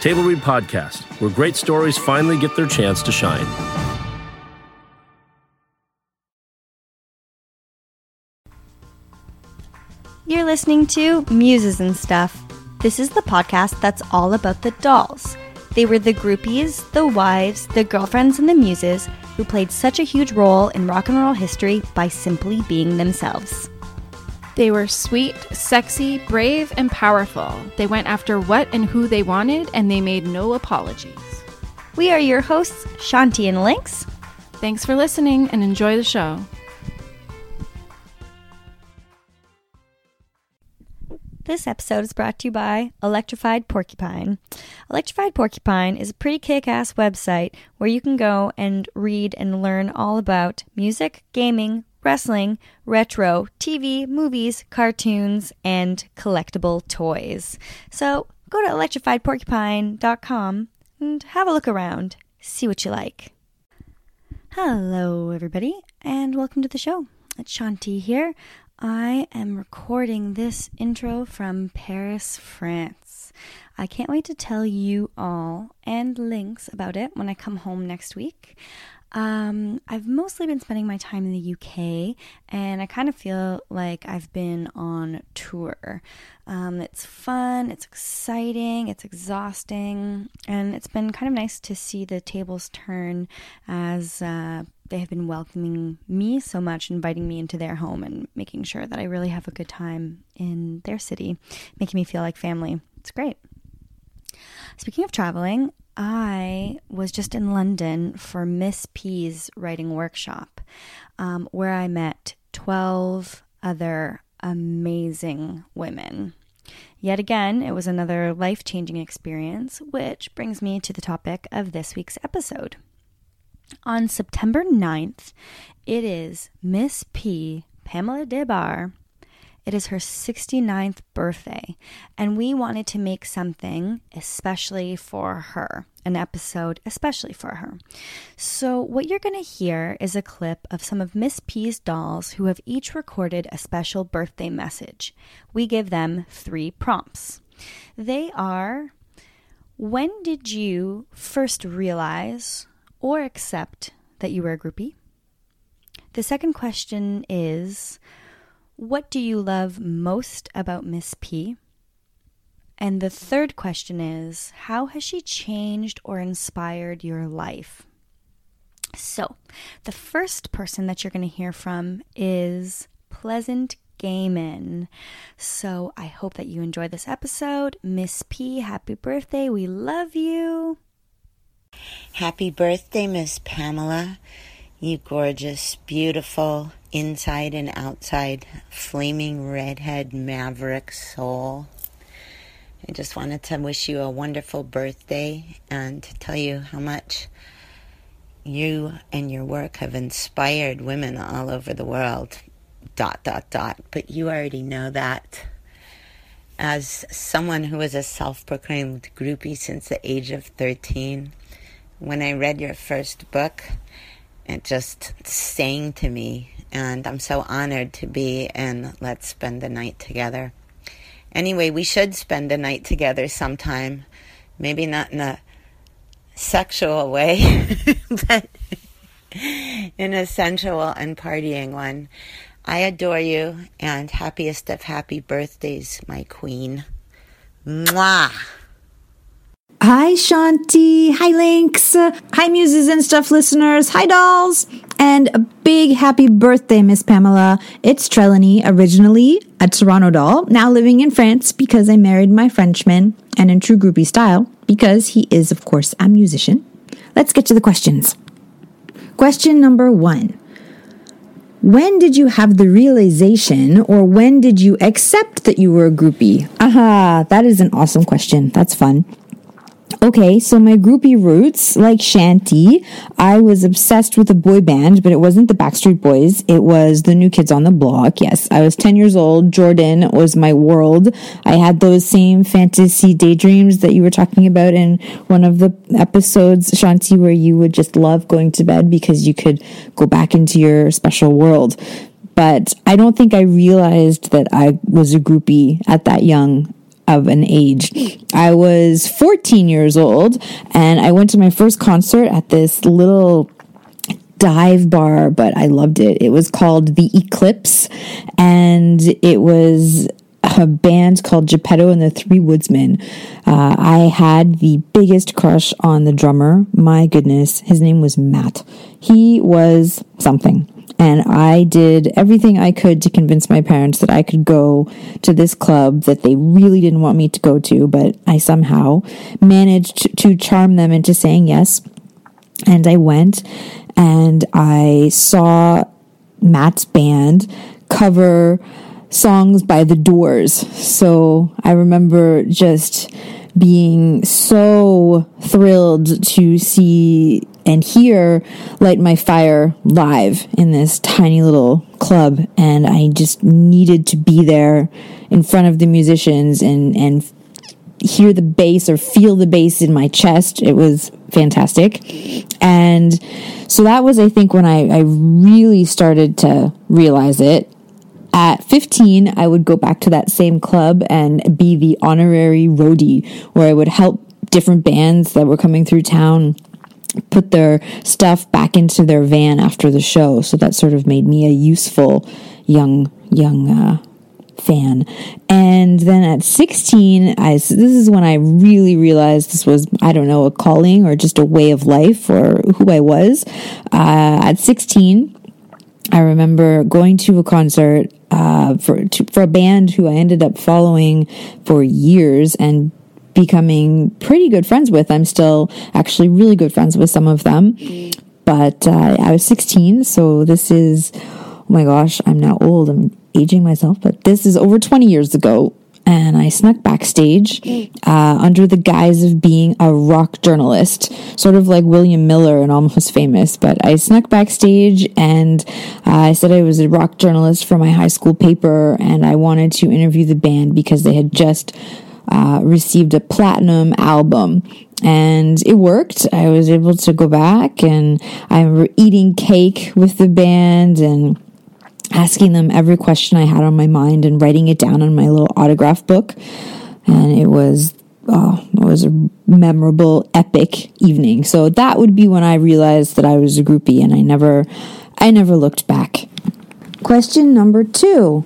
Table Read Podcast, where great stories finally get their chance to shine. You're listening to Muses and Stuff. This is the podcast that's all about the dolls. They were the groupies, the wives, the girlfriends, and the muses who played such a huge role in rock and roll history by simply being themselves. They were sweet, sexy, brave, and powerful. They went after what and who they wanted, and they made no apologies. We are your hosts, Shanti and Lynx. Thanks for listening and enjoy the show. This episode is brought to you by Electrified Porcupine. Electrified Porcupine is a pretty kick ass website where you can go and read and learn all about music, gaming, wrestling, retro, TV, movies, cartoons, and collectible toys. So go to electrifiedporcupine.com and have a look around. See what you like. Hello, everybody, and welcome to the show. It's Shanti here. I am recording this intro from Paris, France. I can't wait to tell you all and Lynx about it when I come home next week. Um, I've mostly been spending my time in the UK, and I kind of feel like I've been on tour. Um, it's fun, it's exciting, it's exhausting, and it's been kind of nice to see the tables turn as uh, they have been welcoming me so much, inviting me into their home, and making sure that I really have a good time in their city, making me feel like family. It's great. Speaking of traveling, I was just in London for Miss P's writing workshop, um, where I met 12 other amazing women. Yet again, it was another life changing experience, which brings me to the topic of this week's episode. On September 9th, it is Miss P, Pamela Des Barres, it is her 69th birthday, and we wanted to make something especially for her, an episode especially for her. So, what you're going to hear is a clip of some of Miss P's dolls who have each recorded a special birthday message. We give them three prompts. They are When did you first realize or accept that you were a groupie? The second question is what do you love most about Miss P? And the third question is How has she changed or inspired your life? So, the first person that you're going to hear from is Pleasant Gehman. So I hope that you enjoy this episode. Miss P, happy birthday. We love you. Happy birthday, Miss Pamela. You gorgeous, beautiful, inside and outside, flaming redhead maverick soul. I just wanted to wish you a wonderful birthday and to tell you how much you and your work have inspired women all over the world. Dot, dot, dot. But you already know that. As someone who was a self proclaimed groupie since the age of 13, when I read your first book, it just sang to me. And I'm so honored to be in Let's Spend the Night Together. Anyway, we should spend the night together sometime. Maybe not in a sexual way, but in a sensual and partying one. I adore you and happiest of happy birthdays, my queen. Mwah! Hi, Shanti. Hi, Lynx. Hi, Muses and Stuff listeners. Hi, dolls. And a big happy birthday, Miss Pamela. It's Trelawney, originally a Toronto doll, now living in France because I married my Frenchman, and in true groupie style, because he is, of course, a musician. Let's get to the questions. Question number one When did you have the realization, or when did you accept that you were a groupie? Aha, that is an awesome question. That's fun. Okay, so my groupie roots, like Shanti, I was obsessed with a boy band, but it wasn't the Backstreet Boys. It was the New Kids on the Block. Yes, I was 10 years old. Jordan was my world. I had those same fantasy daydreams that you were talking about in one of the episodes, Shanti, where you would just love going to bed because you could go back into your special world. But I don't think I realized that I was a groupie at that young of an age. I was 14 years old and I went to my first concert at this little dive bar, but I loved it. It was called The Eclipse and it was a band called Geppetto and the Three Woodsmen. Uh, I had the biggest crush on the drummer. My goodness, his name was Matt. He was something. And I did everything I could to convince my parents that I could go to this club that they really didn't want me to go to, but I somehow managed to charm them into saying yes. And I went and I saw Matt's band cover songs by the doors. So I remember just being so thrilled to see and hear Light My Fire live in this tiny little club. And I just needed to be there in front of the musicians and, and hear the bass or feel the bass in my chest. It was fantastic. And so that was, I think, when I, I really started to realize it. At 15, I would go back to that same club and be the honorary roadie, where I would help different bands that were coming through town put their stuff back into their van after the show. So that sort of made me a useful young young uh, fan. And then at 16, I this is when I really realized this was I don't know a calling or just a way of life or who I was. Uh, at 16. I remember going to a concert uh, for to, for a band who I ended up following for years and becoming pretty good friends with. I'm still actually really good friends with some of them. But uh, I was 16, so this is, oh my gosh, I'm now old. I'm aging myself, but this is over 20 years ago. And I snuck backstage uh, under the guise of being a rock journalist, sort of like William Miller and Almost Famous. But I snuck backstage and uh, I said I was a rock journalist for my high school paper and I wanted to interview the band because they had just uh, received a platinum album and it worked. I was able to go back and I remember eating cake with the band and asking them every question I had on my mind and writing it down on my little autograph book. And it was, oh, it was a memorable, epic evening. So that would be when I realized that I was a groupie and I never, I never looked back. Question number two.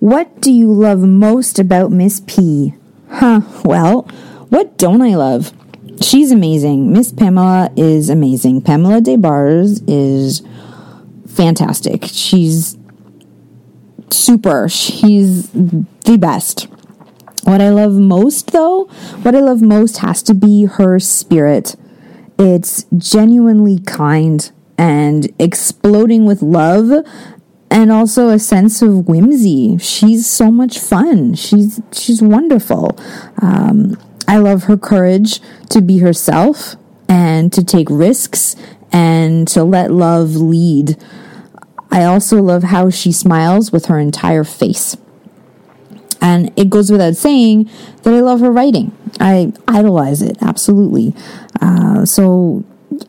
What do you love most about Miss P? Huh, well, what don't I love? She's amazing. Miss Pamela is amazing. Pamela Des Barres is fantastic. She's super. She's the best. What I love most, though, what I love most has to be her spirit. It's genuinely kind and exploding with love and also a sense of whimsy. She's so much fun. She's she's wonderful. Um, I love her courage to be herself and to take risks and to let love lead. I also love how she smiles with her entire face. And it goes without saying that I love her writing. I idolize it, absolutely. Uh, so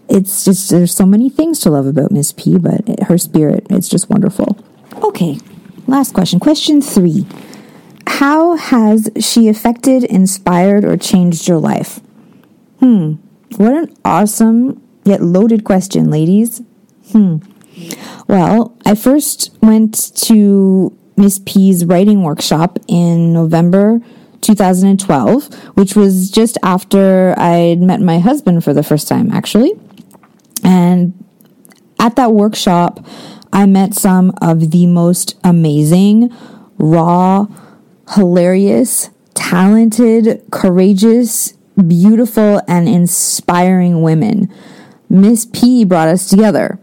it's just, there's so many things to love about Miss P, but her spirit, it's just wonderful. Okay, last question. Question three How has she affected, inspired, or changed your life? Hmm, what an awesome yet loaded question, ladies. Hmm. Well, I first went to Miss P's writing workshop in November 2012, which was just after I'd met my husband for the first time, actually. And at that workshop, I met some of the most amazing, raw, hilarious, talented, courageous, beautiful, and inspiring women. Miss P brought us together.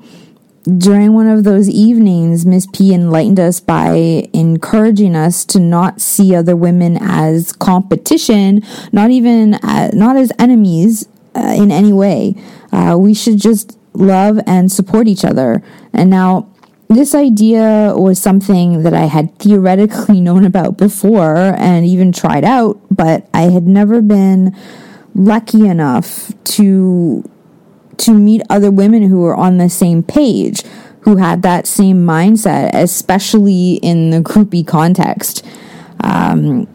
During one of those evenings, Miss P enlightened us by encouraging us to not see other women as competition, not even uh, not as enemies uh, in any way. Uh, we should just love and support each other. And now, this idea was something that I had theoretically known about before and even tried out, but I had never been lucky enough to to meet other women who were on the same page, who had that same mindset, especially in the groupie context. Um,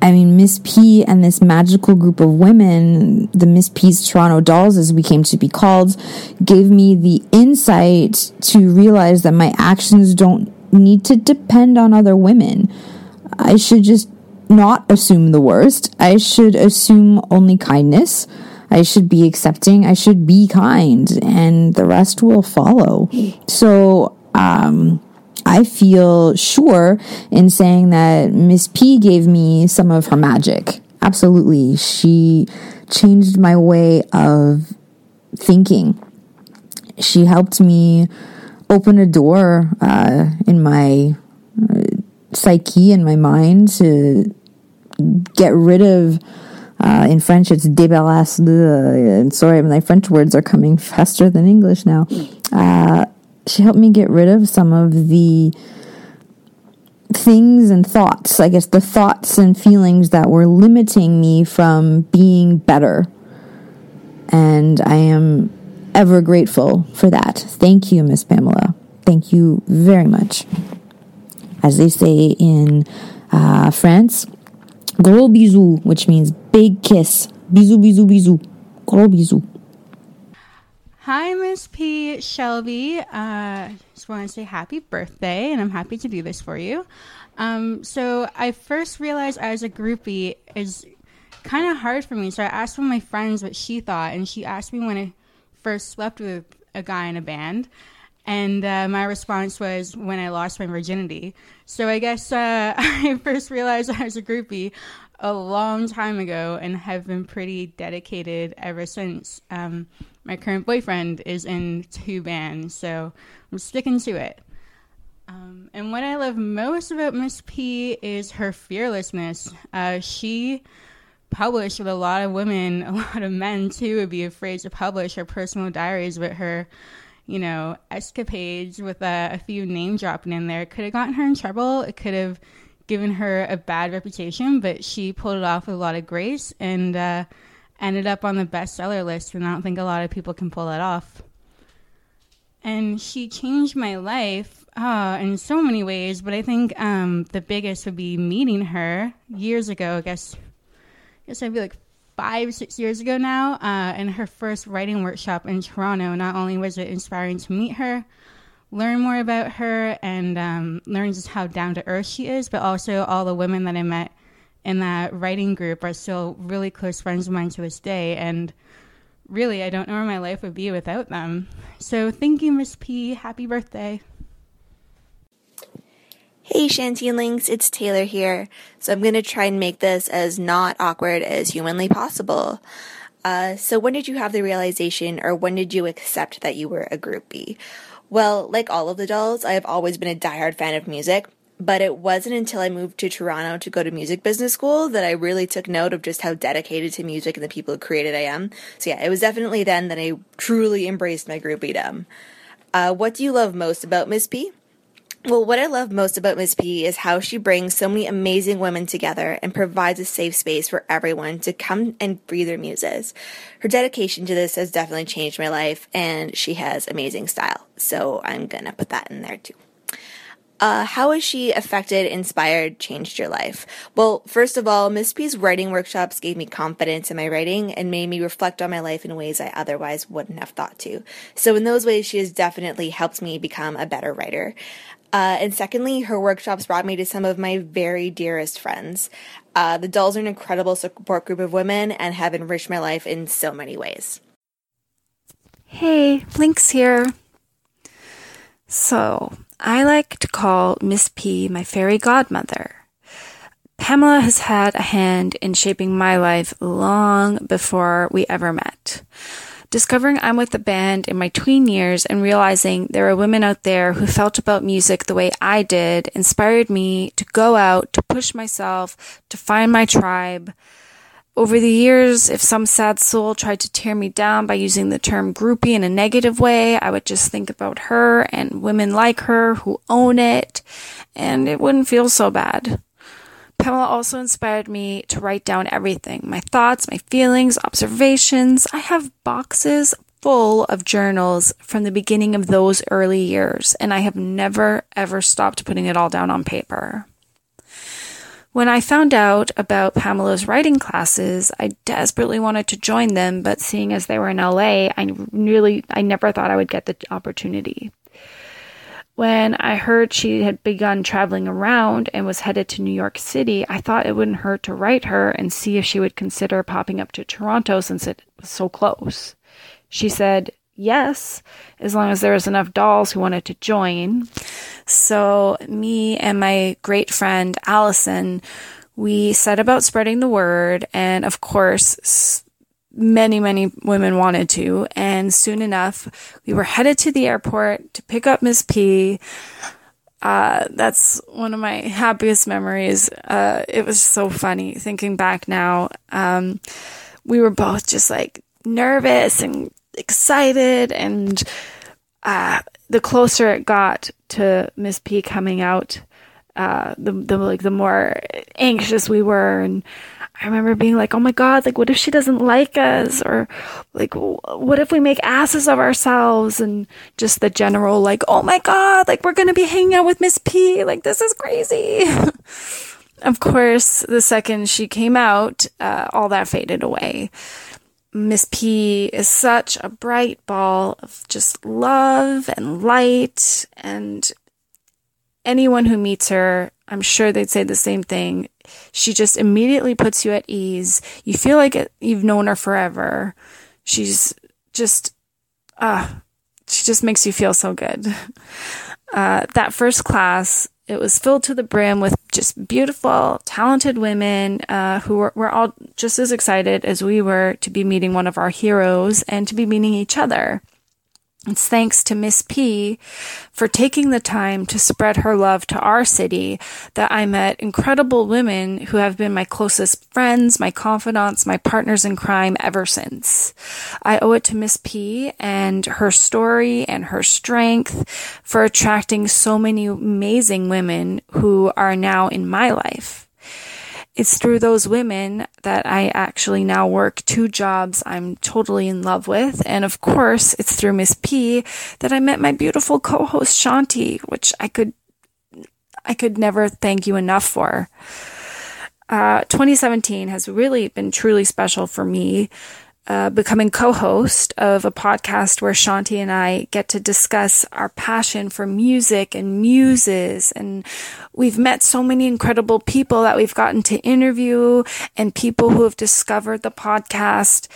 I mean, Miss P and this magical group of women, the Miss P's Toronto Dolls, as we came to be called, gave me the insight to realize that my actions don't need to depend on other women. I should just not assume the worst. I should assume only kindness. I should be accepting. I should be kind, and the rest will follow. So, um, I feel sure in saying that Miss P gave me some of her magic. Absolutely. She changed my way of thinking. She helped me open a door uh, in my uh, psyche and my mind to get rid of. Uh, in French, it's débarrasse le. Sorry, my French words are coming faster than English now. Uh, she helped me get rid of some of the things and thoughts, I guess the thoughts and feelings that were limiting me from being better. And I am ever grateful for that. Thank you, Miss Pamela. Thank you very much. As they say in uh, France, gros bisou, which means big kiss. Bisou, bisou, bisou. Gros bisou. Hi, Miss P. Shelby. Uh, just want to say happy birthday, and I'm happy to do this for you. Um, so I first realized I was a groupie is kind of hard for me. So I asked one of my friends what she thought, and she asked me when I first slept with a guy in a band. And uh, my response was when I lost my virginity. So I guess uh, I first realized I was a groupie a long time ago and have been pretty dedicated ever since. Um, my current boyfriend is in two bands, so I'm sticking to it. Um, and what I love most about Miss P is her fearlessness. Uh, she published with a lot of women, a lot of men too would be afraid to publish her personal diaries with her, you know, escapades with a, a few name dropping in there. Could have gotten her in trouble. It could have given her a bad reputation, but she pulled it off with a lot of grace and uh, ended up on the bestseller list. And I don't think a lot of people can pull that off. And she changed my life uh, in so many ways, but I think um, the biggest would be meeting her years ago. I guess, I guess I'd be like five, six years ago now, uh, in her first writing workshop in Toronto. Not only was it inspiring to meet her, learn more about her and um, learn just how down to earth she is, but also all the women that I met in that writing group are still really close friends of mine to this day. And really, I don't know where my life would be without them. So thank you, Miss P. Happy birthday. Hey Shanti Lynx, it's Taylor here. So I'm going to try and make this as not awkward as humanly possible. Uh, so when did you have the realization or when did you accept that you were a groupie? Well, like all of the dolls, I have always been a diehard fan of music, but it wasn't until I moved to Toronto to go to music business school that I really took note of just how dedicated to music and the people who created I am. So yeah, it was definitely then that I truly embraced my groupiedom. Uh, what do you love most about Miss P? Well, what I love most about Miss P is how she brings so many amazing women together and provides a safe space for everyone to come and breathe their muses. Her dedication to this has definitely changed my life, and she has amazing style. So I'm gonna put that in there too. Uh, how has she affected, inspired, changed your life? Well, first of all, Miss P's writing workshops gave me confidence in my writing and made me reflect on my life in ways I otherwise wouldn't have thought to. So in those ways, she has definitely helped me become a better writer. Uh, and secondly, her workshops brought me to some of my very dearest friends. Uh, the Dolls are an incredible support group of women and have enriched my life in so many ways. Hey, Lynx here. So, I like to call Miss P my fairy godmother. Pamela has had a hand in shaping my life long before we ever met. Discovering I'm with the band in my tween years and realizing there are women out there who felt about music the way I did inspired me to go out, to push myself, to find my tribe. Over the years, if some sad soul tried to tear me down by using the term groupie in a negative way, I would just think about her and women like her who own it, and it wouldn't feel so bad. Pamela also inspired me to write down everything my thoughts, my feelings, observations. I have boxes full of journals from the beginning of those early years, and I have never ever stopped putting it all down on paper. When I found out about Pamela's writing classes, I desperately wanted to join them, but seeing as they were in LA, I really I never thought I would get the opportunity. When I heard she had begun traveling around and was headed to New York City, I thought it wouldn't hurt to write her and see if she would consider popping up to Toronto since it was so close. She said yes, as long as there was enough dolls who wanted to join. So, me and my great friend Allison, we set about spreading the word, and of course, many, many women wanted to. And soon enough, we were headed to the airport to pick up Miss P. Uh, that's one of my happiest memories. Uh, it was so funny thinking back now. Um, we were both just like nervous and excited and, uh, the closer it got to Miss P coming out, uh, the, the, like, the more anxious we were and, I remember being like, oh my God, like, what if she doesn't like us? Or, like, what if we make asses of ourselves? And just the general, like, oh my God, like, we're going to be hanging out with Miss P. Like, this is crazy. of course, the second she came out, uh, all that faded away. Miss P is such a bright ball of just love and light. And anyone who meets her, I'm sure they'd say the same thing she just immediately puts you at ease. You feel like you've known her forever. She's just, ah, uh, she just makes you feel so good. Uh, that first class, it was filled to the brim with just beautiful, talented women uh, who were, were all just as excited as we were to be meeting one of our heroes and to be meeting each other. It's thanks to Miss P for taking the time to spread her love to our city that I met incredible women who have been my closest friends, my confidants, my partners in crime ever since. I owe it to Miss P and her story and her strength for attracting so many amazing women who are now in my life it's through those women that I actually now work two jobs I'm totally in love with. And of course, it's through Miss P that I met my beautiful co-host Shanti, which I could, I could never thank you enough for. Uh, 2017 has really been truly special for me uh, becoming co-host of a podcast where Shanti and I get to discuss our passion for music and muses. And we've met so many incredible people that we've gotten to interview and people who have discovered the podcast.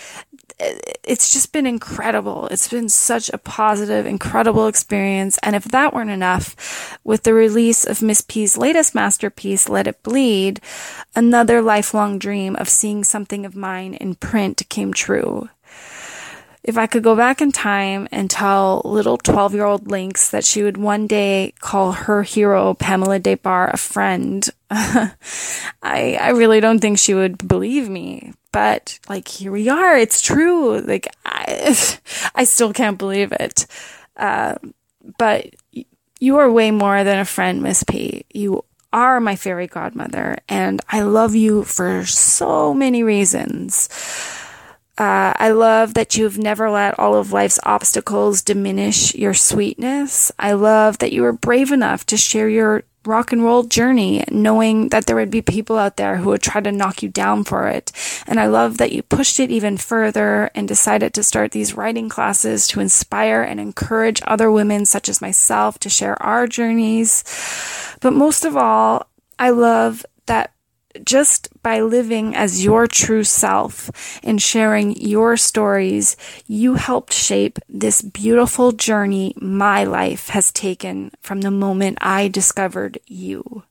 It's just been incredible. It's been such a positive, incredible experience. And if that weren't enough, with the release of Miss P's latest masterpiece, Let It Bleed, another lifelong dream of seeing something of mine in print came true. If I could go back in time and tell little 12 year old Lynx that she would one day call her hero, Pamela Des Barres, a friend, I, I really don't think she would believe me. But like, here we are. It's true. Like, I, I still can't believe it. Uh, but you are way more than a friend, Miss P. You are my fairy godmother, and I love you for so many reasons. Uh, I love that you've never let all of life's obstacles diminish your sweetness. I love that you were brave enough to share your rock and roll journey, knowing that there would be people out there who would try to knock you down for it. And I love that you pushed it even further and decided to start these writing classes to inspire and encourage other women such as myself to share our journeys. But most of all, I love that just by living as your true self and sharing your stories, you helped shape this beautiful journey my life has taken from the moment I discovered you.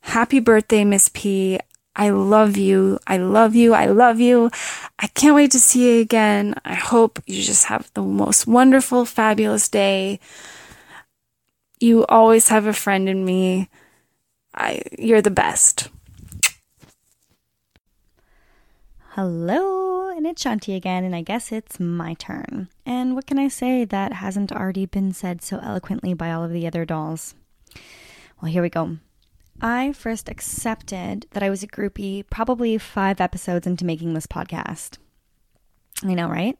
Happy birthday, Miss P. I love you. I love you. I love you. I can't wait to see you again. I hope you just have the most wonderful, fabulous day. You always have a friend in me. I, you're the best. Hello, and it's Shanti again, and I guess it's my turn. And what can I say that hasn't already been said so eloquently by all of the other dolls? Well, here we go. I first accepted that I was a groupie probably five episodes into making this podcast. I know, right?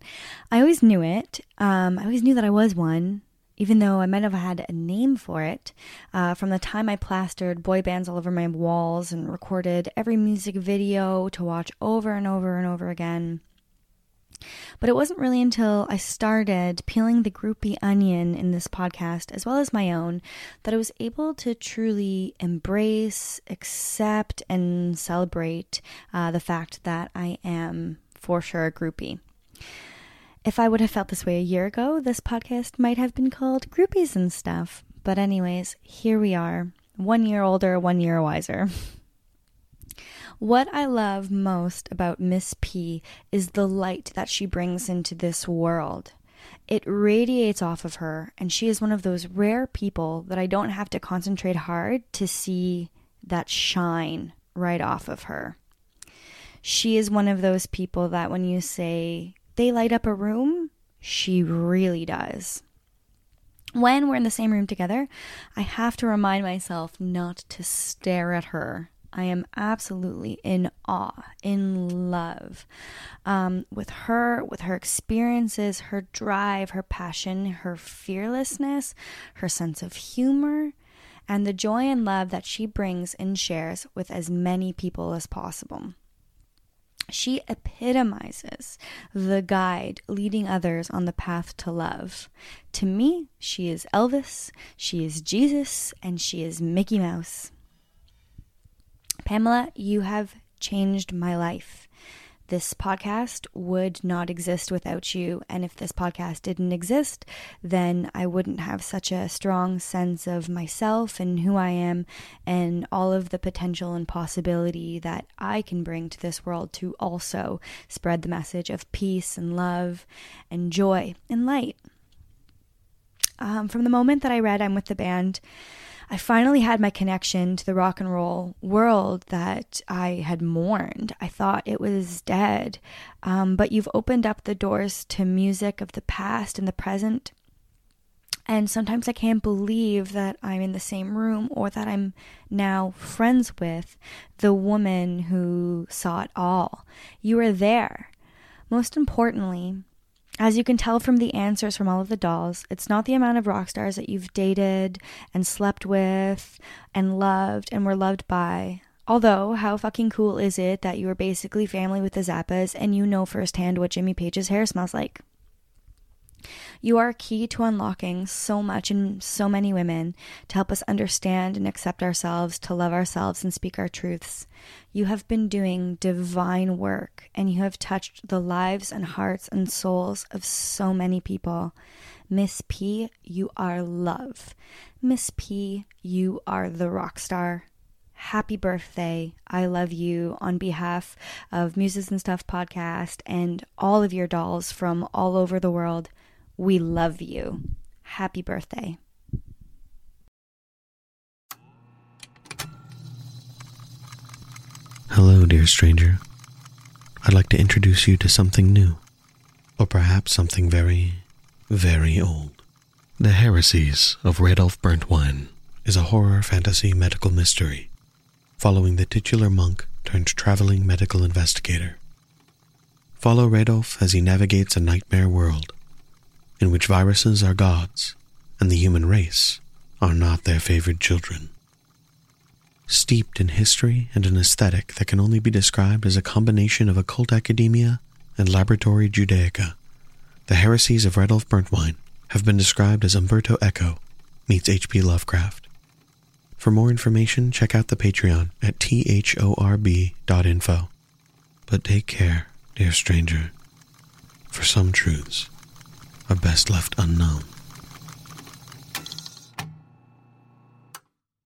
I always knew it. Um, I always knew that I was one even though I might have had a name for it, uh, from the time I plastered boy bands all over my walls and recorded every music video to watch over and over and over again. But it wasn't really until I started peeling the groupie onion in this podcast, as well as my own, that I was able to truly embrace, accept, and celebrate uh, the fact that I am for sure a groupie. If I would have felt this way a year ago, this podcast might have been called Groupies and Stuff. But, anyways, here we are, one year older, one year wiser. What I love most about Miss P is the light that she brings into this world. It radiates off of her, and she is one of those rare people that I don't have to concentrate hard to see that shine right off of her. She is one of those people that when you say, they light up a room, she really does. When we're in the same room together, I have to remind myself not to stare at her. I am absolutely in awe, in love um, with her, with her experiences, her drive, her passion, her fearlessness, her sense of humor, and the joy and love that she brings and shares with as many people as possible. She epitomizes the guide leading others on the path to love. To me, she is Elvis, she is Jesus, and she is Mickey Mouse. Pamela, you have changed my life. This podcast would not exist without you. And if this podcast didn't exist, then I wouldn't have such a strong sense of myself and who I am and all of the potential and possibility that I can bring to this world to also spread the message of peace and love and joy and light. Um, from the moment that I read I'm with the band, I finally had my connection to the rock and roll world that I had mourned. I thought it was dead. Um, but you've opened up the doors to music of the past and the present. And sometimes I can't believe that I'm in the same room or that I'm now friends with the woman who saw it all. You are there. Most importantly, as you can tell from the answers from all of the dolls, it's not the amount of rock stars that you've dated and slept with and loved and were loved by. Although, how fucking cool is it that you are basically family with the Zappas and you know firsthand what Jimmy Page's hair smells like? You are key to unlocking so much in so many women to help us understand and accept ourselves, to love ourselves and speak our truths. You have been doing divine work and you have touched the lives and hearts and souls of so many people. Miss P, you are love. Miss P, you are the rock star. Happy birthday. I love you on behalf of Muses and Stuff podcast and all of your dolls from all over the world. We love you. Happy birthday. Hello, dear stranger. I'd like to introduce you to something new, or perhaps something very, very old. The Heresies of Radolf Burntwine is a horror fantasy medical mystery following the titular monk turned traveling medical investigator. Follow Radolf as he navigates a nightmare world in which viruses are gods and the human race are not their favored children. Steeped in history and an aesthetic that can only be described as a combination of occult academia and laboratory Judaica, the heresies of Radolf Burntwine have been described as Umberto Eco meets H.P. Lovecraft. For more information, check out the Patreon at thorb.info. But take care, dear stranger, for some truths are best left unknown.